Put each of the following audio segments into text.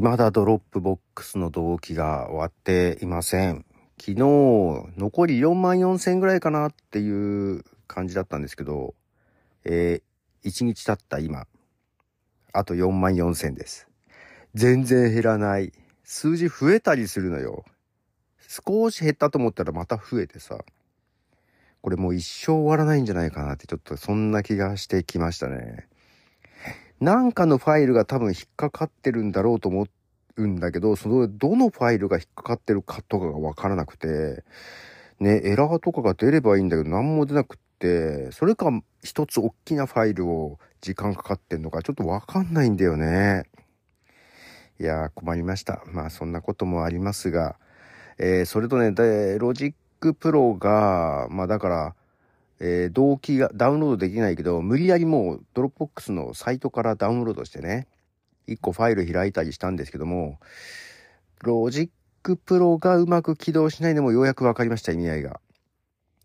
未だドロップボックスの同期が終わっていません。昨日、残り4万4千ぐらいかなっていう感じだったんですけど、えー、1日経った今、あと4万4千です。全然減らない。数字増えたりするのよ。少し減ったと思ったらまた増えてさ。これもう一生終わらないんじゃないかなってちょっとそんな気がしてきましたね。なんかのファイルが多分引っかかってるんだろうと思うんだけど、そのどのファイルが引っかかってるかとかがわからなくて、ね、エラーとかが出ればいいんだけど何も出なくって、それか一つ大きなファイルを時間かかってんのかちょっとわかんないんだよね。いやー困りました。まあそんなこともありますが、えー、それとね、でロジックプロが、まあだから、えー、同期がダウンロードできないけど、無理やりもうドロップボックスのサイトからダウンロードしてね、1個ファイル開いたりしたんですけども、ロジックプロがうまく起動しないのもようやく分かりました、意味合いが。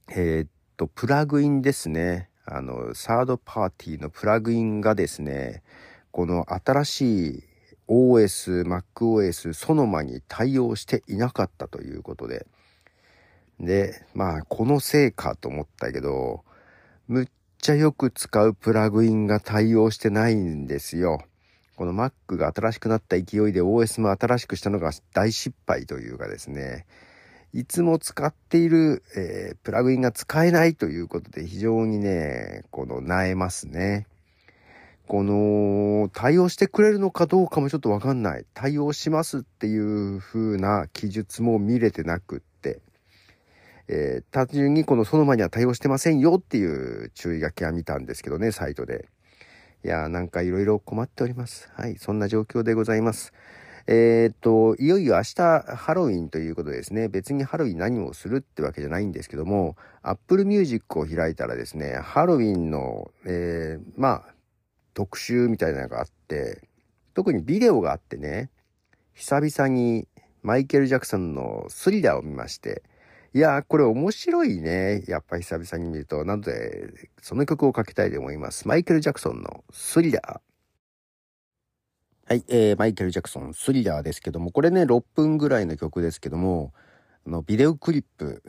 えー、っと、プラグインですね。あの、サードパーティーのプラグインがですね、この新しい OS、MacOS、ソノマに対応していなかったということで、で、まあ、このせいかと思ったけど、むっちゃよく使うプラグインが対応してないんですよ。この Mac が新しくなった勢いで OS も新しくしたのが大失敗というかですね、いつも使っている、えー、プラグインが使えないということで非常にね、この、萎えますね。この、対応してくれるのかどうかもちょっとわかんない。対応しますっていう風な記述も見れてなくて。えー、単純にこのその前には対応してませんよっていう注意書きは見たんですけどね、サイトで。いやーなんかいろいろ困っております。はい、そんな状況でございます。えー、っと、いよいよ明日ハロウィンということですね。別にハロウィン何をするってわけじゃないんですけども、Apple Music を開いたらですね、ハロウィンの、えー、まあ、特集みたいなのがあって、特にビデオがあってね、久々にマイケル・ジャクソンのスリラーを見まして、いやー、これ面白いね。やっぱり久々に見ると。なので、その曲をかけたいと思います。マイケル・ジャクソンのスリラー。はい、えー、マイケル・ジャクソン、スリラーですけども、これね、6分ぐらいの曲ですけども、あの、ビデオクリップ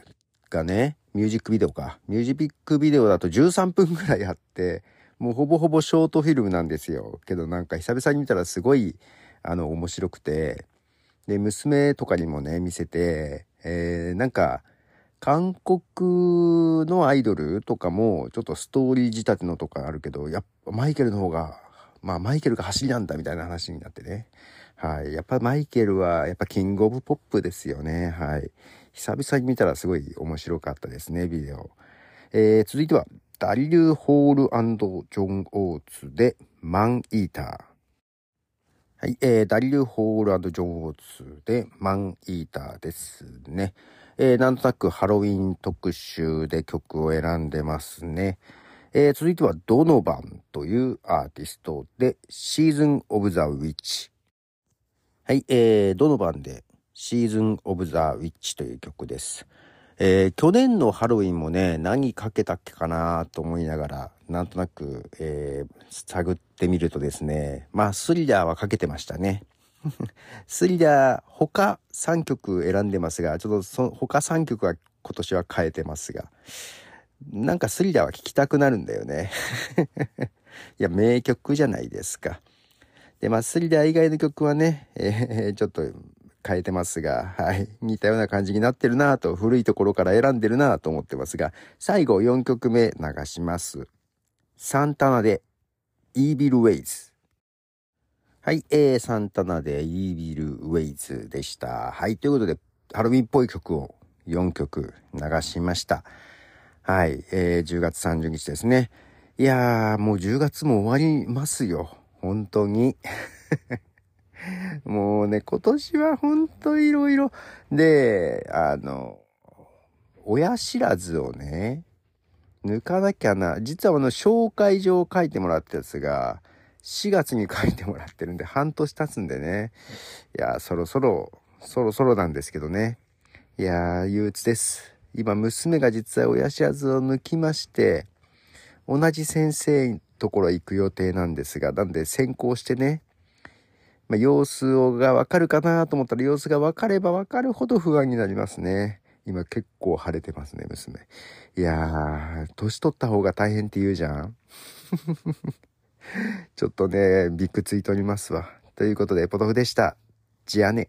がね、ミュージックビデオか。ミュージックビデオだと13分ぐらいあって、もうほぼほぼショートフィルムなんですよ。けどなんか久々に見たらすごい、あの、面白くて、で、娘とかにもね、見せて、えー、なんか、韓国のアイドルとかも、ちょっとストーリー仕立てのとかあるけど、やっぱマイケルの方が、まあマイケルが走りなんだみたいな話になってね。はい。やっぱマイケルは、やっぱキングオブポップですよね。はい。久々に見たらすごい面白かったですね、ビデオ。えー、続いては、ダリル・ホールジョン・オーツで、マン・イーター。はい、えー、ダリル・ホールジョ・ーツで、マン・イーターですね。えー、なんとなくハロウィン特集で曲を選んでますね。えー、続いてはドノバンというアーティストでシーズン・オブ・ザ・ウィッチ。はい、えー、ドノバンでシーズン・オブ・ザ・ウィッチという曲です。えー、去年のハロウィンもね、何かけたっけかなと思いながら、なんとなく、えー、探ってみるとですね、まあ、スリラーはかけてましたね。スリラー、他3曲選んでますが、ちょっとその他3曲は今年は変えてますが、なんかスリラーは聴きたくなるんだよね。いや、名曲じゃないですか。で、まあ、スリラー以外の曲はね、えー、ちょっと変えてますが、はい。似たような感じになってるなぁと、古いところから選んでるなぁと思ってますが、最後4曲目流します。サンタナで、イービルウェイズ。はい、えー、サンタナでイービルウェイズでした。はい、ということで、ハロウィンっぽい曲を4曲流しました。はい、えー、10月30日ですね。いやー、もう10月も終わりますよ。本当に。もうね、今年は本当いろいろ。で、あの、親知らずをね、抜かなきゃな。実はあの、紹介状を書いてもらったやつが、4月に書いてもらってるんで、半年経つんでね。いや、そろそろ、そろそろなんですけどね。いや憂鬱です。今、娘が実は親知らずを抜きまして、同じ先生のところ行く予定なんですが、なんで先行してね。まあ、様子をがわかるかなと思ったら様子がわかればわかるほど不安になりますね。今結構晴れてますね、娘。いやー、年取った方が大変って言うじゃん ちょっとね、びっくついとりますわ。ということで、ポトフでした。じゃあね。